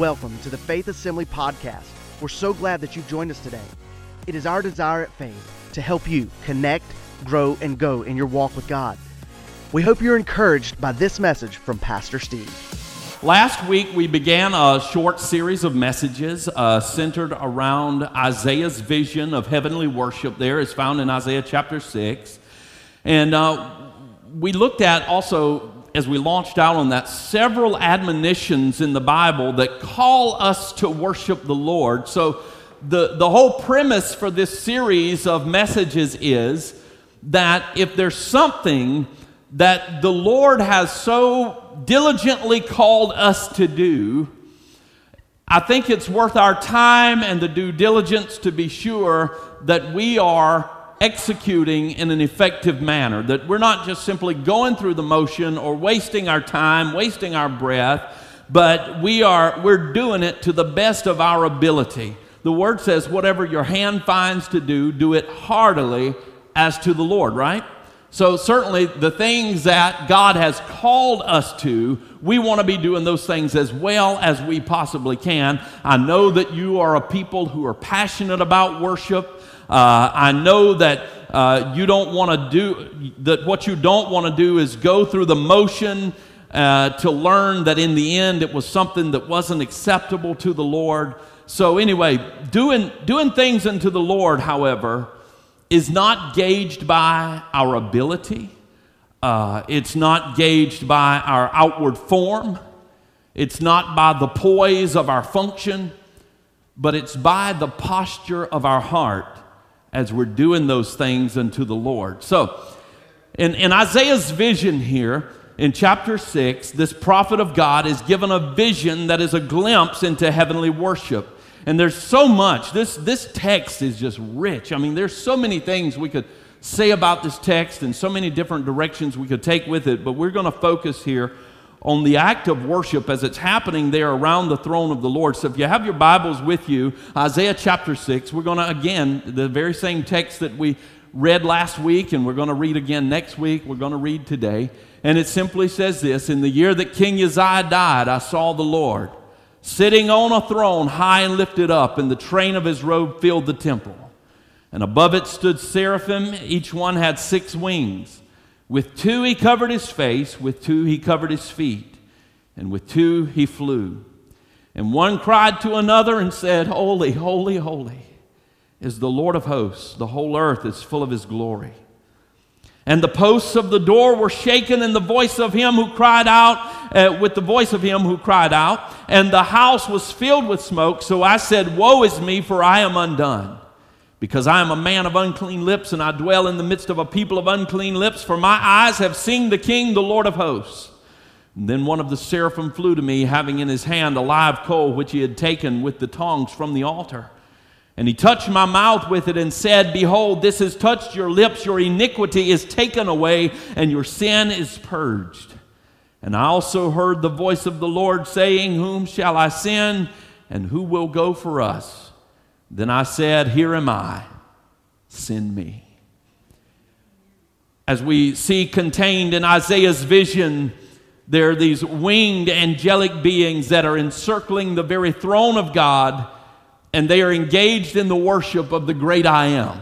Welcome to the Faith Assembly Podcast. We're so glad that you've joined us today. It is our desire at Faith to help you connect, grow, and go in your walk with God. We hope you're encouraged by this message from Pastor Steve. Last week, we began a short series of messages uh, centered around Isaiah's vision of heavenly worship. There is found in Isaiah chapter 6. And uh, we looked at also, as we launched out on that, several admonitions in the Bible that call us to worship the Lord. So, the, the whole premise for this series of messages is that if there's something that the Lord has so diligently called us to do, I think it's worth our time and the due diligence to be sure that we are executing in an effective manner, that we're not just simply going through the motion or wasting our time, wasting our breath, but we are we're doing it to the best of our ability. The word says whatever your hand finds to do, do it heartily as to the Lord, right? So, certainly, the things that God has called us to, we want to be doing those things as well as we possibly can. I know that you are a people who are passionate about worship. Uh, I know that uh, you don't want to do, that what you don't want to do is go through the motion uh, to learn that in the end it was something that wasn't acceptable to the Lord. So, anyway, doing, doing things unto the Lord, however, is not gauged by our ability, uh, it's not gauged by our outward form, it's not by the poise of our function, but it's by the posture of our heart as we're doing those things unto the Lord. So, in, in Isaiah's vision here, in chapter 6, this prophet of God is given a vision that is a glimpse into heavenly worship. And there's so much. This, this text is just rich. I mean, there's so many things we could say about this text and so many different directions we could take with it, but we're going to focus here on the act of worship as it's happening there around the throne of the Lord. So if you have your Bibles with you, Isaiah chapter 6, we're going to, again, the very same text that we read last week and we're going to read again next week, we're going to read today. And it simply says this In the year that King Uzziah died, I saw the Lord sitting on a throne high and lifted up, and the train of his robe filled the temple. And above it stood seraphim, each one had six wings. With two he covered his face, with two he covered his feet, and with two he flew. And one cried to another and said, Holy, holy, holy is the Lord of hosts. The whole earth is full of his glory. And the posts of the door were shaken, and the voice of him who cried out, uh, with the voice of him who cried out, and the house was filled with smoke. So I said, Woe is me, for I am undone, because I am a man of unclean lips, and I dwell in the midst of a people of unclean lips, for my eyes have seen the King, the Lord of hosts. And then one of the seraphim flew to me, having in his hand a live coal which he had taken with the tongs from the altar. And he touched my mouth with it and said, Behold, this has touched your lips. Your iniquity is taken away, and your sin is purged. And I also heard the voice of the Lord saying, Whom shall I send, and who will go for us? Then I said, Here am I, send me. As we see contained in Isaiah's vision, there are these winged angelic beings that are encircling the very throne of God and they are engaged in the worship of the great I am.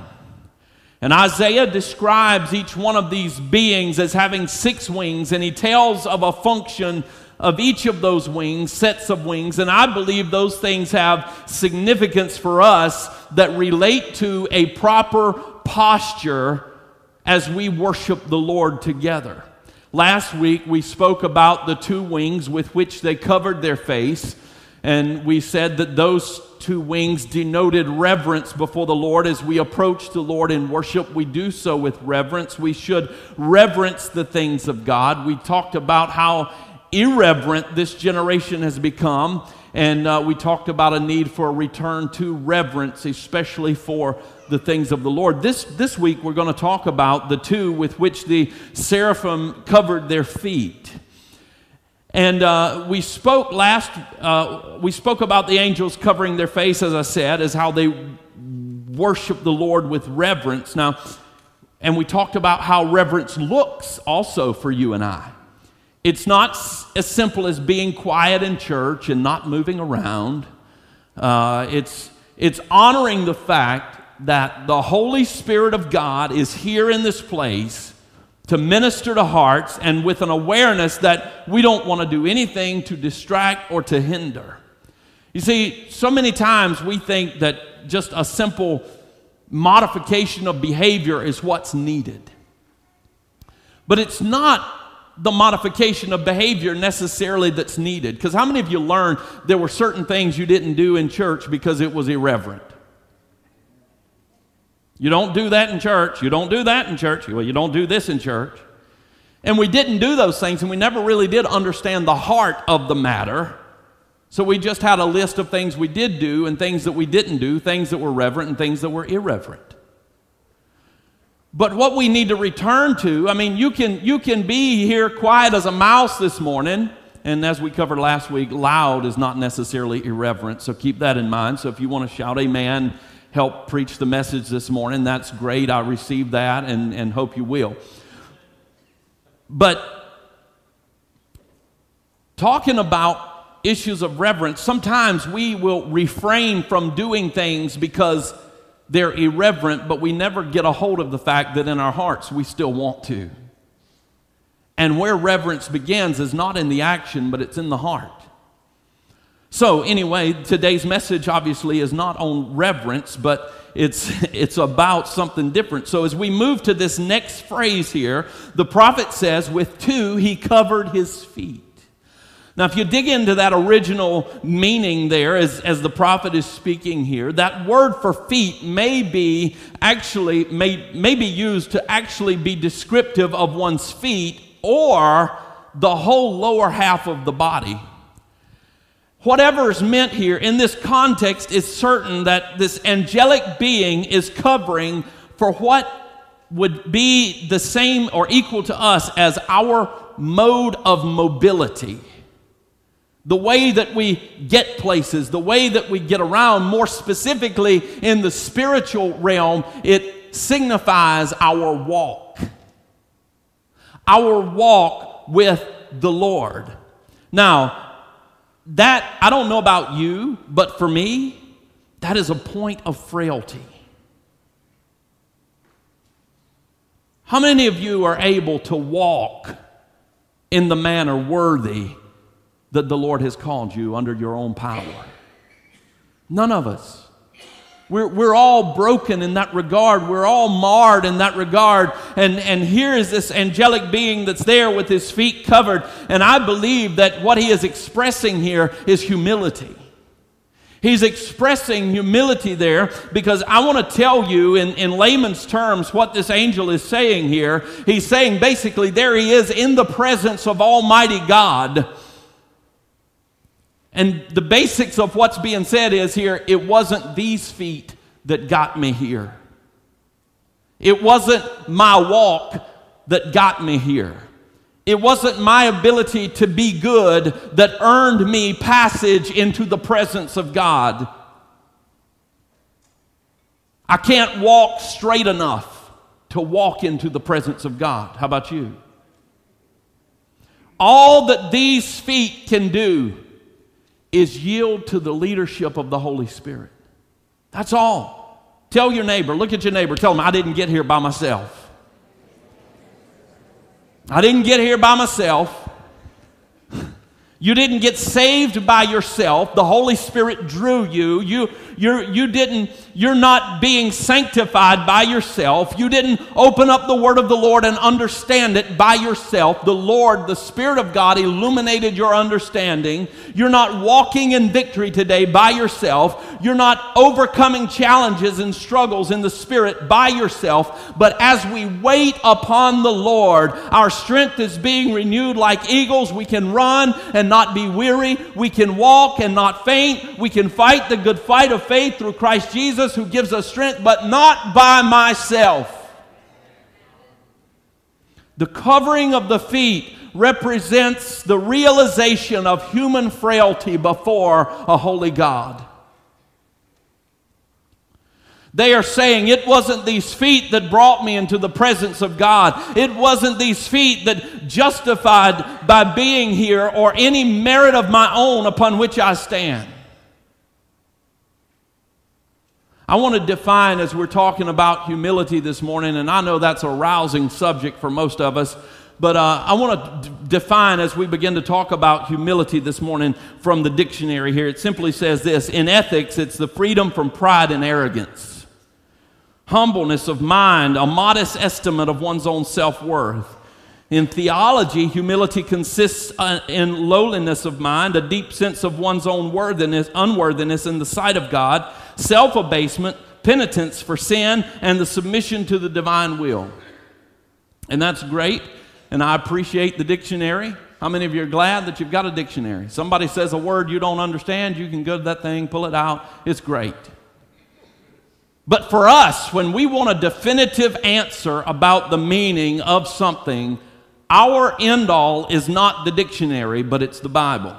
And Isaiah describes each one of these beings as having six wings, and he tells of a function of each of those wings, sets of wings. And I believe those things have significance for us that relate to a proper posture as we worship the Lord together. Last week, we spoke about the two wings with which they covered their face, and we said that those two wings denoted reverence before the Lord. As we approach the Lord in worship, we do so with reverence. We should reverence the things of God. We talked about how irreverent this generation has become, and uh, we talked about a need for a return to reverence, especially for the things of the Lord. This, this week, we're going to talk about the two with which the seraphim covered their feet. And uh, we spoke last, uh, we spoke about the angels covering their face, as I said, as how they worship the Lord with reverence. Now, and we talked about how reverence looks also for you and I. It's not as simple as being quiet in church and not moving around. Uh, it's, it's honoring the fact that the Holy Spirit of God is here in this place to minister to hearts and with an awareness that we don't want to do anything to distract or to hinder. You see, so many times we think that just a simple modification of behavior is what's needed. But it's not the modification of behavior necessarily that's needed. Because how many of you learned there were certain things you didn't do in church because it was irreverent? You don't do that in church. You don't do that in church. Well, you don't do this in church. And we didn't do those things, and we never really did understand the heart of the matter. So we just had a list of things we did do and things that we didn't do, things that were reverent and things that were irreverent. But what we need to return to, I mean, you can, you can be here quiet as a mouse this morning, and as we covered last week, loud is not necessarily irreverent, so keep that in mind. So if you want to shout amen, help preach the message this morning, that's great. I received that and, and hope you will. But talking about issues of reverence, sometimes we will refrain from doing things because they're irreverent, but we never get a hold of the fact that in our hearts we still want to. And where reverence begins is not in the action, but it's in the heart. So, anyway, today's message obviously is not on reverence, but it's, it's about something different. So, as we move to this next phrase here, the prophet says, With two he covered his feet. Now, if you dig into that original meaning there, as, as the prophet is speaking here, that word for feet may be actually, may, may be used to actually be descriptive of one's feet or the whole lower half of the body. Whatever is meant here in this context is certain that this angelic being is covering for what would be the same or equal to us as our mode of mobility the way that we get places, the way that we get around, more specifically in the spiritual realm, it signifies our walk. Our walk with the Lord. Now, that, I don't know about you, but for me, that is a point of frailty. How many of you are able to walk in the manner worthy that the Lord has called you under your own power. None of us. We're, we're all broken in that regard. We're all marred in that regard. And, and here is this angelic being that's there with his feet covered. And I believe that what he is expressing here is humility. He's expressing humility there because I want to tell you in, in layman's terms what this angel is saying here. He's saying basically, there he is in the presence of Almighty God and the basics of what's being said is here it wasn't these feet that got me here. It wasn't my walk that got me here. It wasn't my ability to be good that earned me passage into the presence of God. I can't walk straight enough to walk into the presence of God. How about you? All that these feet can do is yield to the leadership of the Holy Spirit. That's all. Tell your neighbor, look at your neighbor, tell them, I didn't get here by myself. I didn't get here by myself. You didn't get saved by yourself. The Holy Spirit drew you. You, you're, you didn't, you're not being sanctified by yourself. You didn't open up the Word of the Lord and understand it by yourself. The Lord, the Spirit of God, illuminated your understanding. You're not walking in victory today by yourself. You're not overcoming challenges and struggles in the Spirit by yourself. But as we wait upon the Lord, our strength is being renewed like eagles. We can run and not be weary. We can walk and not faint. We can fight the good fight of faith through Christ Jesus who gives us strength, but not by myself. The covering of the feet represents the realization of human frailty before a holy God. They are saying, It wasn't these feet that brought me into the presence of God. It wasn't these feet that justified by being here or any merit of my own upon which I stand. I want to define as we're talking about humility this morning, and I know that's a rousing subject for most of us, but uh, I want to d- define as we begin to talk about humility this morning from the dictionary here. It simply says this In ethics, it's the freedom from pride and arrogance, humbleness of mind, a modest estimate of one's own self worth. In theology, humility consists uh, in lowliness of mind, a deep sense of one's own worthiness, unworthiness in the sight of God, self abasement, penitence for sin, and the submission to the divine will. And that's great, and I appreciate the dictionary. How many of you are glad that you've got a dictionary? Somebody says a word you don't understand, you can go to that thing, pull it out. It's great. But for us, when we want a definitive answer about the meaning of something, our end all is not the dictionary, but it's the Bible.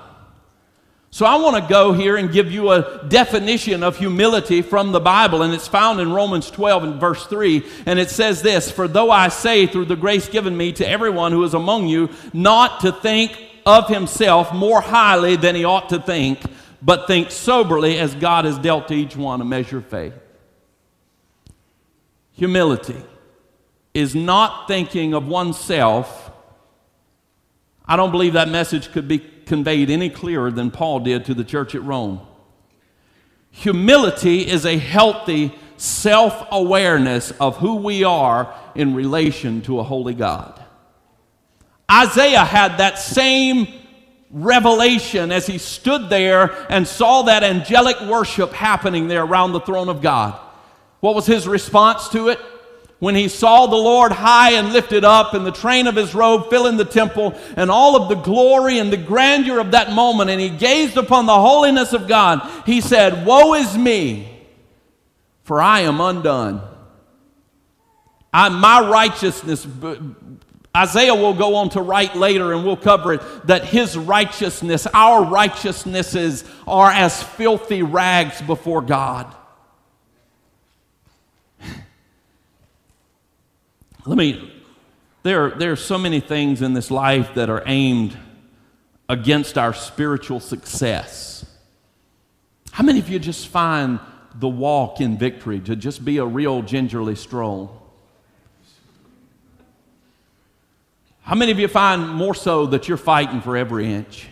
So I want to go here and give you a definition of humility from the Bible, and it's found in Romans 12 and verse 3. And it says this For though I say through the grace given me to everyone who is among you, not to think of himself more highly than he ought to think, but think soberly as God has dealt to each one a measure of faith. Humility is not thinking of oneself I don't believe that message could be conveyed any clearer than Paul did to the church at Rome. Humility is a healthy self awareness of who we are in relation to a holy God. Isaiah had that same revelation as he stood there and saw that angelic worship happening there around the throne of God. What was his response to it? When he saw the Lord high and lifted up, and the train of his robe filling the temple, and all of the glory and the grandeur of that moment, and he gazed upon the holiness of God, he said, Woe is me, for I am undone. I, my righteousness, Isaiah will go on to write later, and we'll cover it, that his righteousness, our righteousnesses, are as filthy rags before God. Let me, there, there are so many things in this life that are aimed against our spiritual success. How many of you just find the walk in victory to just be a real gingerly stroll? How many of you find more so that you're fighting for every inch?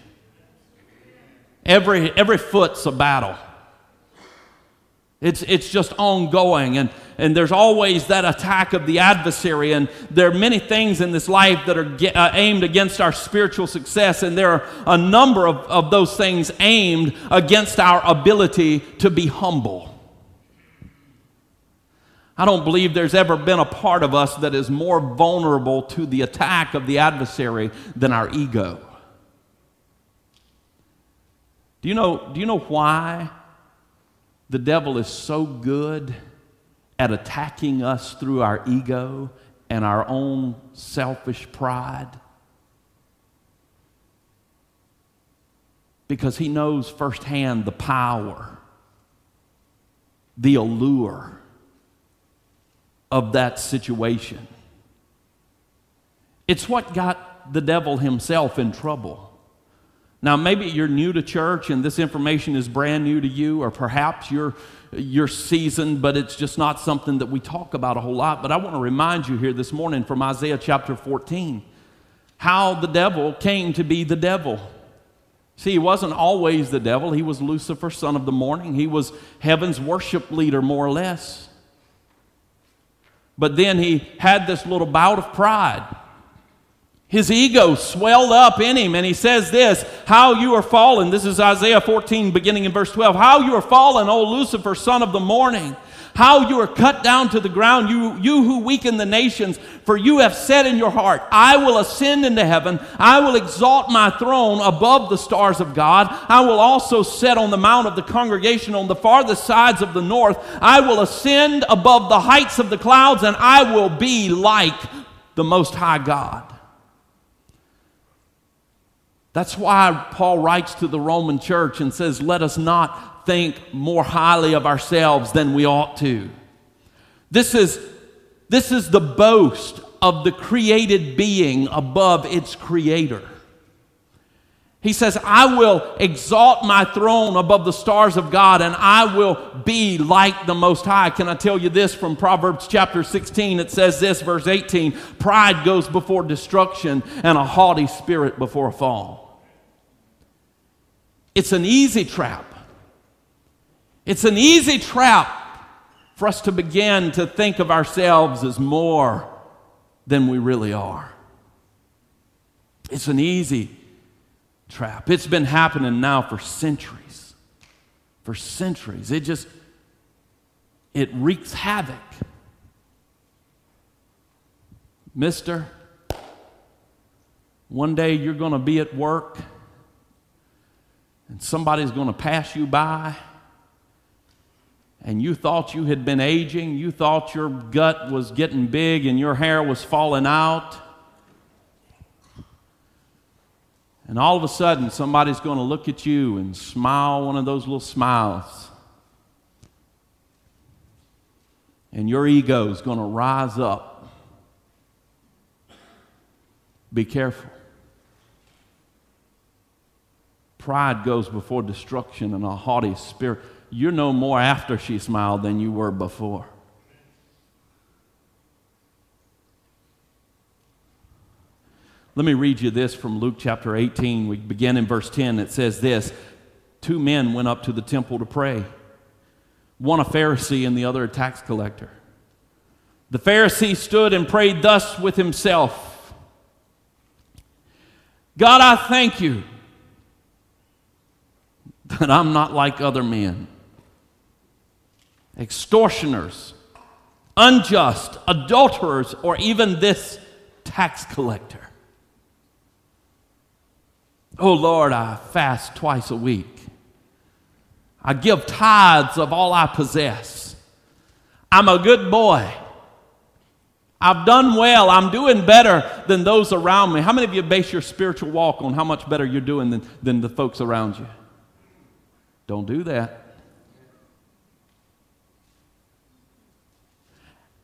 Every, every foot's a battle. It's, it's just ongoing, and, and there's always that attack of the adversary. And there are many things in this life that are get, uh, aimed against our spiritual success, and there are a number of, of those things aimed against our ability to be humble. I don't believe there's ever been a part of us that is more vulnerable to the attack of the adversary than our ego. Do you know, do you know why the devil is so good at attacking us through our ego and our own selfish pride? Because he knows firsthand the power, the allure of that situation. It's what got the devil himself in trouble. Now, maybe you're new to church and this information is brand new to you, or perhaps you're, you're seasoned, but it's just not something that we talk about a whole lot. But I want to remind you here this morning from Isaiah chapter 14 how the devil came to be the devil. See, he wasn't always the devil, he was Lucifer, son of the morning. He was heaven's worship leader, more or less. But then he had this little bout of pride. His ego swelled up in him, and he says this How you are fallen. This is Isaiah 14, beginning in verse 12. How you are fallen, O Lucifer, son of the morning. How you are cut down to the ground, you, you who weaken the nations. For you have said in your heart, I will ascend into heaven. I will exalt my throne above the stars of God. I will also sit on the mount of the congregation on the farthest sides of the north. I will ascend above the heights of the clouds, and I will be like the Most High God. That's why Paul writes to the Roman church and says, Let us not think more highly of ourselves than we ought to. This is, this is the boast of the created being above its creator. He says, I will exalt my throne above the stars of God and I will be like the Most High. Can I tell you this from Proverbs chapter 16? It says this, verse 18 Pride goes before destruction and a haughty spirit before a fall. It's an easy trap. It's an easy trap for us to begin to think of ourselves as more than we really are. It's an easy trap. It's been happening now for centuries. For centuries. It just it wreaks havoc. Mister, one day you're going to be at work and somebody's going to pass you by and you thought you had been aging, you thought your gut was getting big and your hair was falling out. And all of a sudden, somebody's going to look at you and smile one of those little smiles. And your ego is going to rise up. Be careful. Pride goes before destruction and a haughty spirit you're no more after she smiled than you were before. Let me read you this from Luke chapter 18. We begin in verse 10. It says this Two men went up to the temple to pray, one a Pharisee and the other a tax collector. The Pharisee stood and prayed thus with himself God, I thank you that I'm not like other men extortioners, unjust, adulterers, or even this tax collector. Oh Lord, I fast twice a week. I give tithes of all I possess. I'm a good boy. I've done well. I'm doing better than those around me. How many of you base your spiritual walk on how much better you're doing than, than the folks around you? Don't do that.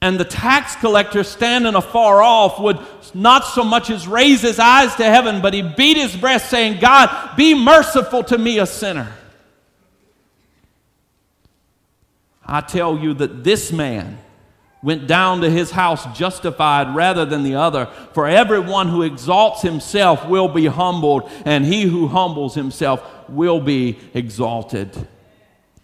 and the tax collector standing afar off would not so much as raise his eyes to heaven, but he beat his breast, saying, God, be merciful to me, a sinner. I tell you that this man went down to his house justified rather than the other. For everyone who exalts himself will be humbled, and he who humbles himself will be exalted.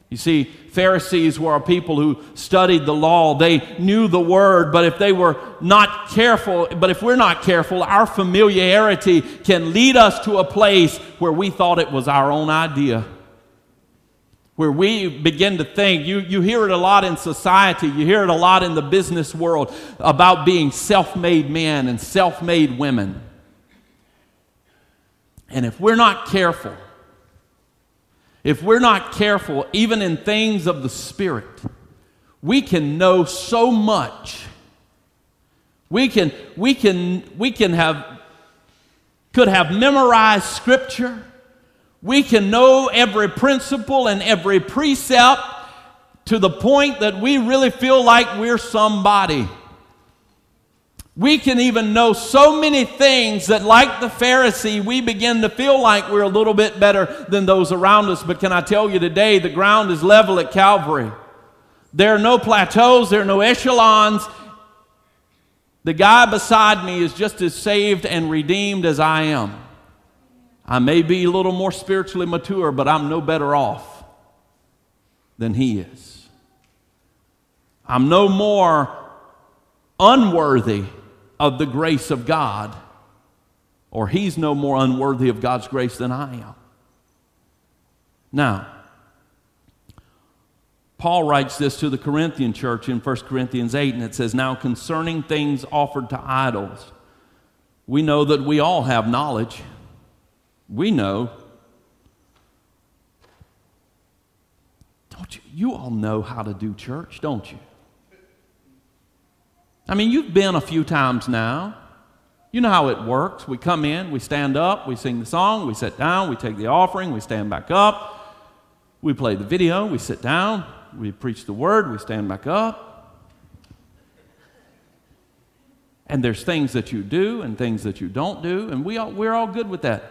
You see, Pharisees were a people who studied the law. They knew the word, but if they were not careful, but if we're not careful, our familiarity can lead us to a place where we thought it was our own idea. Where we begin to think, you, you hear it a lot in society, you hear it a lot in the business world about being self made men and self made women. And if we're not careful, if we're not careful, even in things of the Spirit, we can know so much. We can, we can, we can have, could have memorized Scripture. We can know every principle and every precept to the point that we really feel like we're somebody. We can even know so many things that, like the Pharisee, we begin to feel like we're a little bit better than those around us. But can I tell you today, the ground is level at Calvary. There are no plateaus, there are no echelons. The guy beside me is just as saved and redeemed as I am. I may be a little more spiritually mature, but I'm no better off than he is. I'm no more unworthy of the grace of God, or he's no more unworthy of God's grace than I am. Now, Paul writes this to the Corinthian church in 1 Corinthians 8, and it says, Now concerning things offered to idols, we know that we all have knowledge. We know. Don't you? You all know how to do church, don't you? I mean, you've been a few times now. You know how it works. We come in, we stand up, we sing the song, we sit down, we take the offering, we stand back up, we play the video, we sit down, we preach the word, we stand back up. And there's things that you do and things that you don't do, and we all, we're all good with that.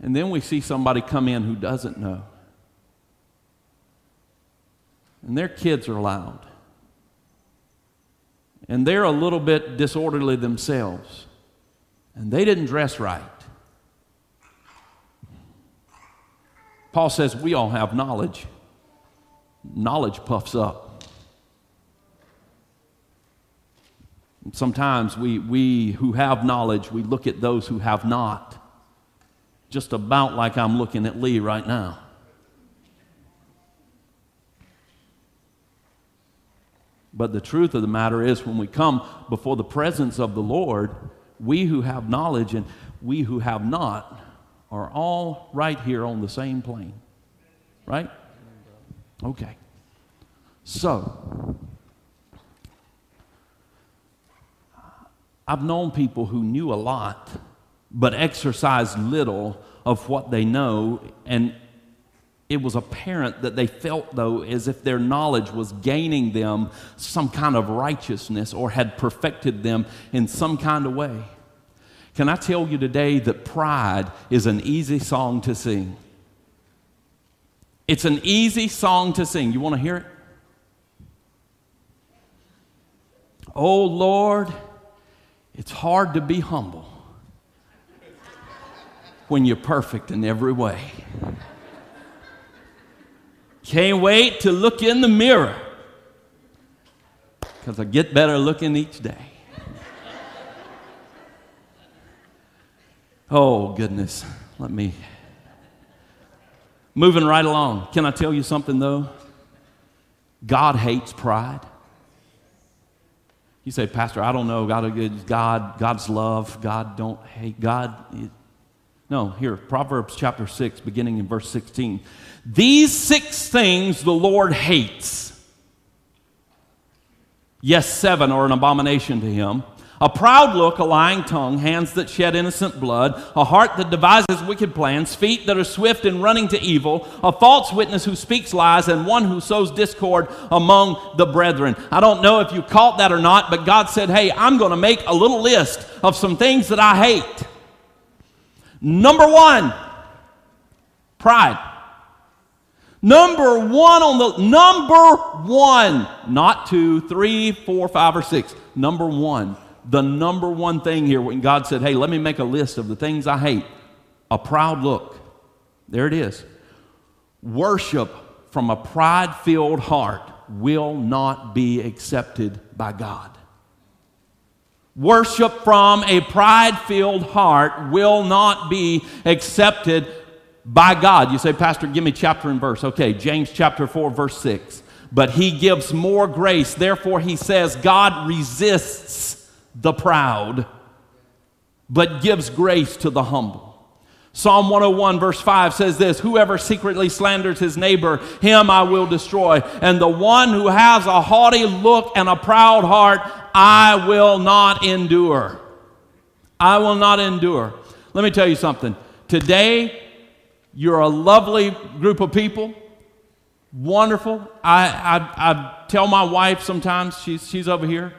And then we see somebody come in who doesn't know. And their kids are loud. And they're a little bit disorderly themselves. And they didn't dress right. Paul says we all have knowledge. Knowledge puffs up. Sometimes we, we who have knowledge, we look at those who have not, just about like I'm looking at Lee right now. But the truth of the matter is, when we come before the presence of the Lord, we who have knowledge and we who have not are all right here on the same plane. Right? Okay. So, I've known people who knew a lot, but exercised little of what they know, and it was apparent that they felt, though, as if their knowledge was gaining them some kind of righteousness or had perfected them in some kind of way. Can I tell you today that pride is an easy song to sing? It's an easy song to sing. You want to hear it? Oh Lord, it's hard to be humble when you're perfect in every way. Can't wait to look in the mirror because I get better looking each day. Oh, goodness. Let me. Moving right along. Can I tell you something, though? God hates pride. You say, Pastor, I don't know. God, God, God's love. God don't hate. God. No, here, Proverbs chapter 6, beginning in verse 16. These six things the Lord hates. Yes, seven are an abomination to him a proud look, a lying tongue, hands that shed innocent blood, a heart that devises wicked plans, feet that are swift in running to evil, a false witness who speaks lies, and one who sows discord among the brethren. I don't know if you caught that or not, but God said, Hey, I'm going to make a little list of some things that I hate. Number one, pride. Number one on the number one, not two, three, four, five, or six. Number one, the number one thing here when God said, Hey, let me make a list of the things I hate a proud look. There it is. Worship from a pride filled heart will not be accepted by God. Worship from a pride filled heart will not be accepted by God. You say, Pastor, give me chapter and verse. Okay, James chapter 4, verse 6. But he gives more grace. Therefore, he says, God resists the proud, but gives grace to the humble. Psalm 101, verse 5 says this Whoever secretly slanders his neighbor, him I will destroy. And the one who has a haughty look and a proud heart, I will not endure. I will not endure. Let me tell you something. Today, you're a lovely group of people. Wonderful. I, I, I tell my wife sometimes, she's, she's over here.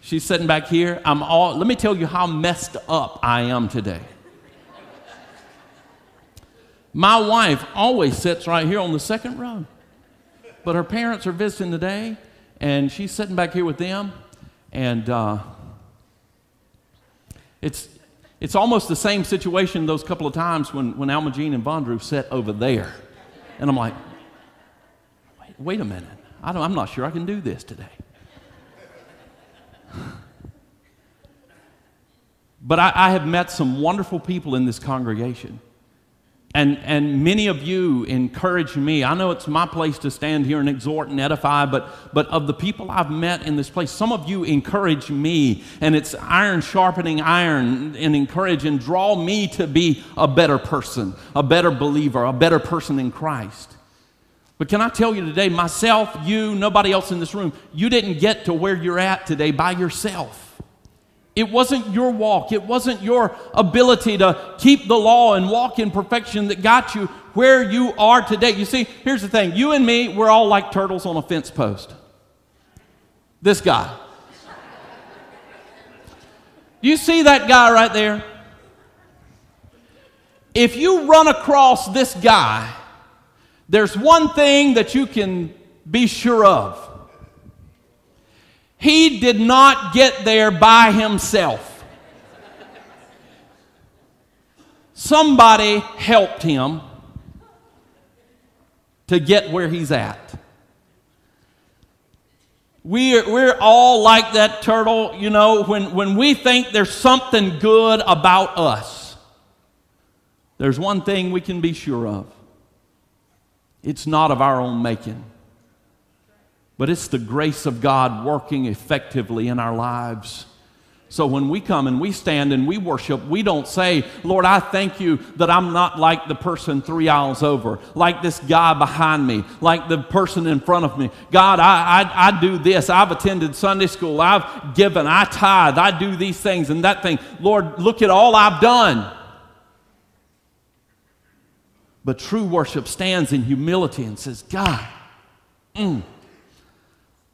She's sitting back here. I'm all, let me tell you how messed up I am today. My wife always sits right here on the second row. But her parents are visiting today, and she's sitting back here with them. And uh, it's, it's almost the same situation those couple of times when, when Alma Jean and Vondru sat over there. And I'm like, wait, wait a minute. I don't, I'm not sure I can do this today. But I, I, have met some wonderful people in this congregation. And, and many of you encourage me. I know it's my place to stand here and exhort and edify, but, but of the people I've met in this place, some of you encourage me, and it's iron sharpening iron, and encourage and draw me to be a better person, a better believer, a better person in Christ. But can I tell you today, myself, you, nobody else in this room, you didn't get to where you're at today by yourself. It wasn't your walk, it wasn't your ability to keep the law and walk in perfection that got you where you are today. You see, here's the thing you and me, we're all like turtles on a fence post. This guy. You see that guy right there? If you run across this guy, there's one thing that you can be sure of. He did not get there by himself. Somebody helped him to get where he's at. We're, we're all like that turtle, you know, when, when we think there's something good about us, there's one thing we can be sure of it's not of our own making, but it's the grace of God working effectively in our lives. So when we come and we stand and we worship, we don't say, Lord, I thank you that I'm not like the person three aisles over, like this guy behind me, like the person in front of me. God, I, I, I do this. I've attended Sunday school. I've given. I tithe. I do these things and that thing. Lord, look at all I've done. But true worship stands in humility and says, God, mm,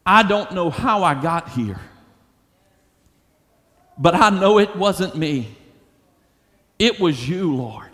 I don't know how I got here. But I know it wasn't me. It was you, Lord.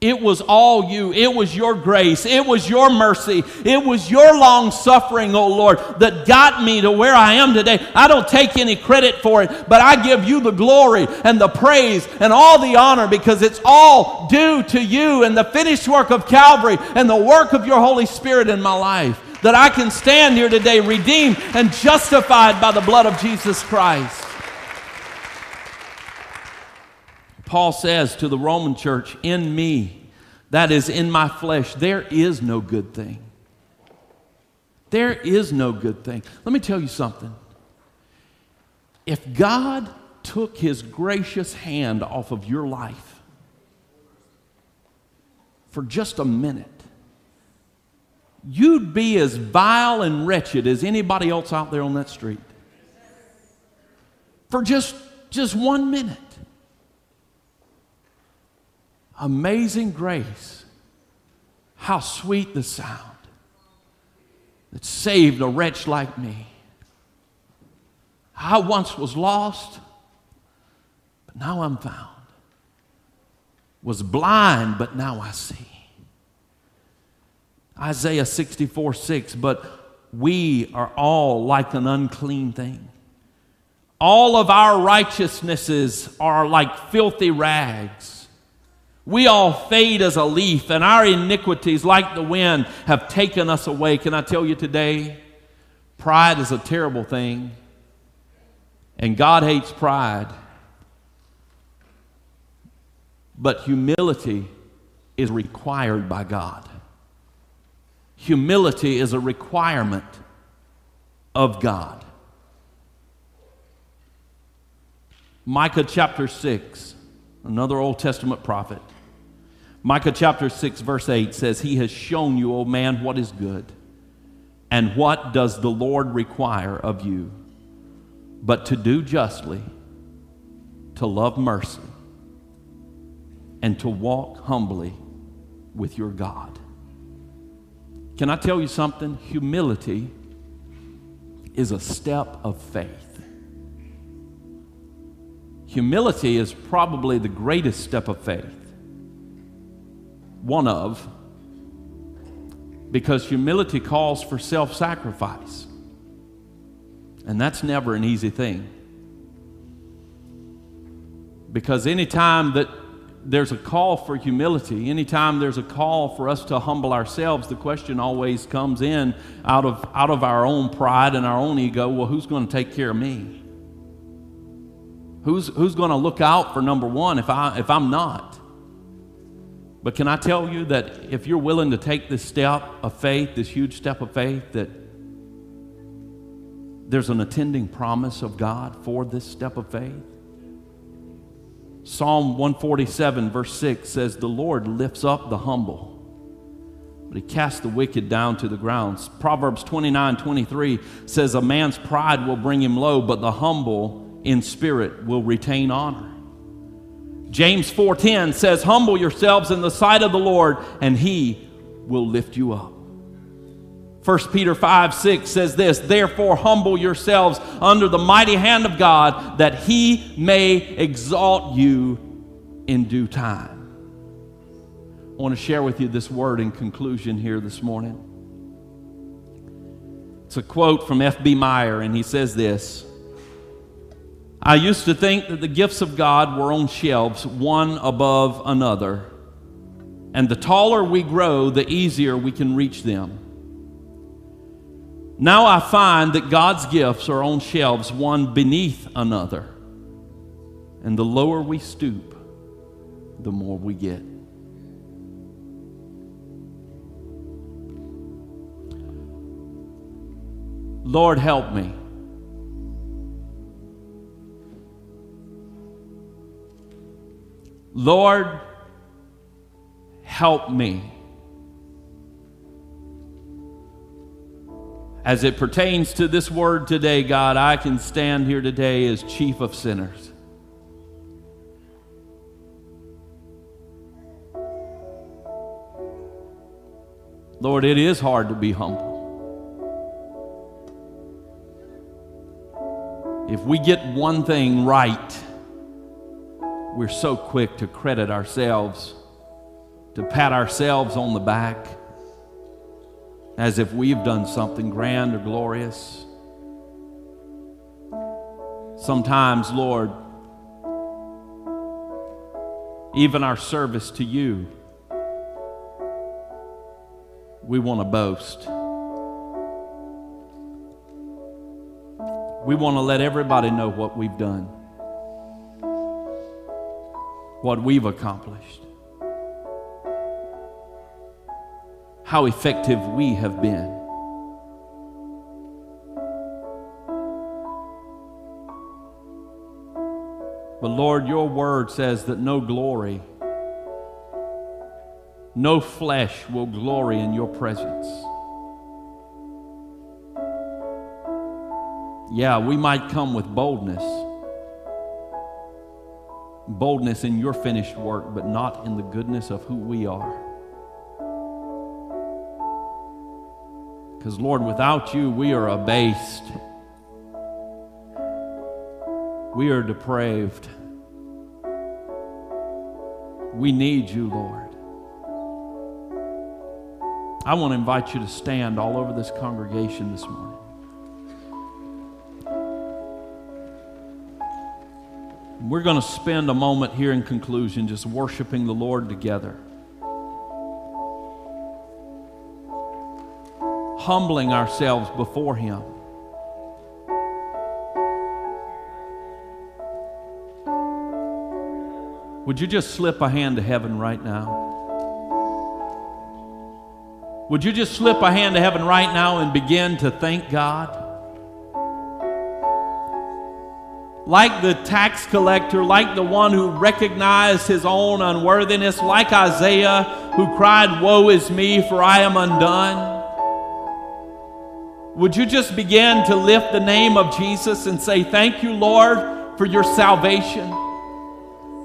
It was all you. It was your grace. It was your mercy. It was your long suffering, oh Lord, that got me to where I am today. I don't take any credit for it, but I give you the glory and the praise and all the honor because it's all due to you and the finished work of Calvary and the work of your Holy Spirit in my life. That I can stand here today redeemed and justified by the blood of Jesus Christ. Paul says to the Roman church, In me, that is in my flesh, there is no good thing. There is no good thing. Let me tell you something. If God took his gracious hand off of your life for just a minute, you'd be as vile and wretched as anybody else out there on that street. For just, just one minute. Amazing grace. How sweet the sound that saved a wretch like me. I once was lost, but now I'm found. Was blind, but now I see. Isaiah 64 6, but we are all like an unclean thing. All of our righteousnesses are like filthy rags. We all fade as a leaf, and our iniquities, like the wind, have taken us away. Can I tell you today? Pride is a terrible thing, and God hates pride. But humility is required by God. Humility is a requirement of God. Micah chapter 6, another Old Testament prophet. Micah chapter 6, verse 8 says, He has shown you, O man, what is good. And what does the Lord require of you? But to do justly, to love mercy, and to walk humbly with your God. Can I tell you something? Humility is a step of faith. Humility is probably the greatest step of faith one of, because humility calls for self sacrifice. And that's never an easy thing. Because anytime that there's a call for humility, anytime there's a call for us to humble ourselves, the question always comes in out of, out of our own pride and our own ego well, who's going to take care of me? Who's, who's going to look out for number one if, I, if I'm not? But can I tell you that if you're willing to take this step of faith, this huge step of faith, that there's an attending promise of God for this step of faith? Psalm 147, verse 6 says, The Lord lifts up the humble, but he casts the wicked down to the ground. Proverbs 29, 23 says, A man's pride will bring him low, but the humble in spirit will retain honor. James 4:10 says, "Humble yourselves in the sight of the Lord, and he will lift you up." 1 Peter 5 6 says this Therefore, humble yourselves under the mighty hand of God, that he may exalt you in due time. I want to share with you this word in conclusion here this morning. It's a quote from F.B. Meyer, and he says this I used to think that the gifts of God were on shelves, one above another. And the taller we grow, the easier we can reach them. Now I find that God's gifts are on shelves, one beneath another. And the lower we stoop, the more we get. Lord, help me. Lord, help me. As it pertains to this word today, God, I can stand here today as chief of sinners. Lord, it is hard to be humble. If we get one thing right, we're so quick to credit ourselves, to pat ourselves on the back as if we've done something grand or glorious. Sometimes, Lord, even our service to you, we want to boast. We want to let everybody know what we've done, what we've accomplished, how effective we have been. But Lord, your word says that no glory, no flesh will glory in your presence. Yeah, we might come with boldness. Boldness in your finished work, but not in the goodness of who we are. Because, Lord, without you, we are abased. We are depraved. We need you, Lord. I want to invite you to stand all over this congregation this morning. We're going to spend a moment here in conclusion just worshiping the Lord together. Humbling ourselves before Him. Would you just slip a hand to heaven right now? Would you just slip a hand to heaven right now and begin to thank God? like the tax collector, like the one who recognized his own unworthiness, like Isaiah who cried, Woe is me, for I am undone. Would you just begin to lift the name of Jesus and say, Thank you, Lord, for your salvation?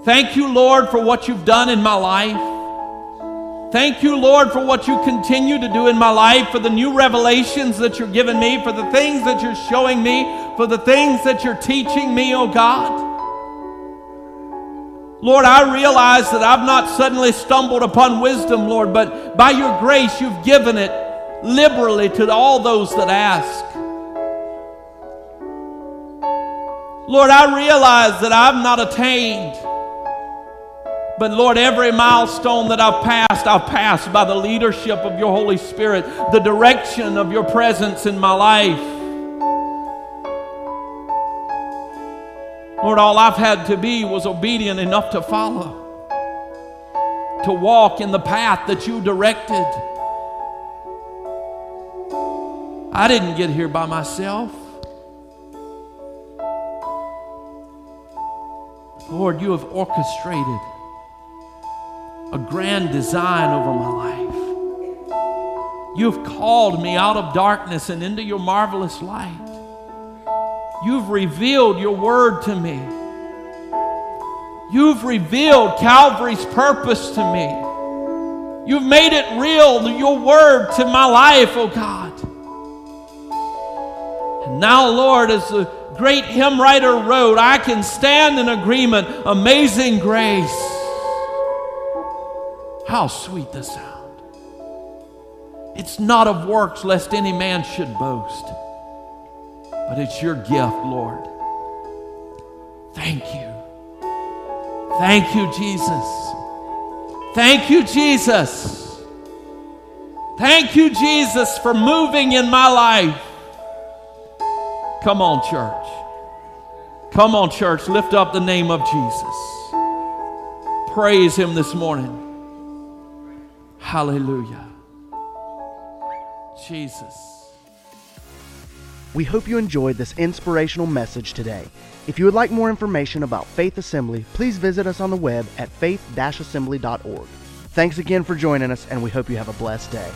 Thank you, Lord, for what you've done in my life. Thank you, Lord, for what you continue to do in my life, for the new revelations that you're giving me, for the things that you're showing me, for the things that you're teaching me, oh God. Lord, I realize that I've not suddenly stumbled upon wisdom, Lord, but by your grace, you've given it liberally to all those that ask. Lord, I realize that I've not attained. But Lord, every milestone that I've passed, I've passed by the leadership of your Holy Spirit, the direction of your presence in my life. Lord, all I've had to be was obedient enough to follow, to walk in the path that you directed. I didn't get here by myself. Lord, you have orchestrated a grand design over my life. You've called me out of darkness and into your marvelous light. You've revealed your word to me. You've revealed Calvary's purpose to me. You've made it real, your word to my life, oh God. Now, Lord, as the great hymn writer wrote, I can stand in agreement. Amazing grace. How sweet the sound. It's not of works, lest any man should boast, but it's your gift, Lord. Thank you. Thank you, Jesus. Thank you, Jesus. Thank you, Jesus, for moving in my life. Come on, church. Come on, church. Lift up the name of Jesus. Praise Him this morning. Hallelujah. Jesus. We hope you enjoyed this inspirational message today. If you would like more information about Faith Assembly, please visit us on the web at faith-assembly.org. Thanks again for joining us, and we hope you have a blessed day.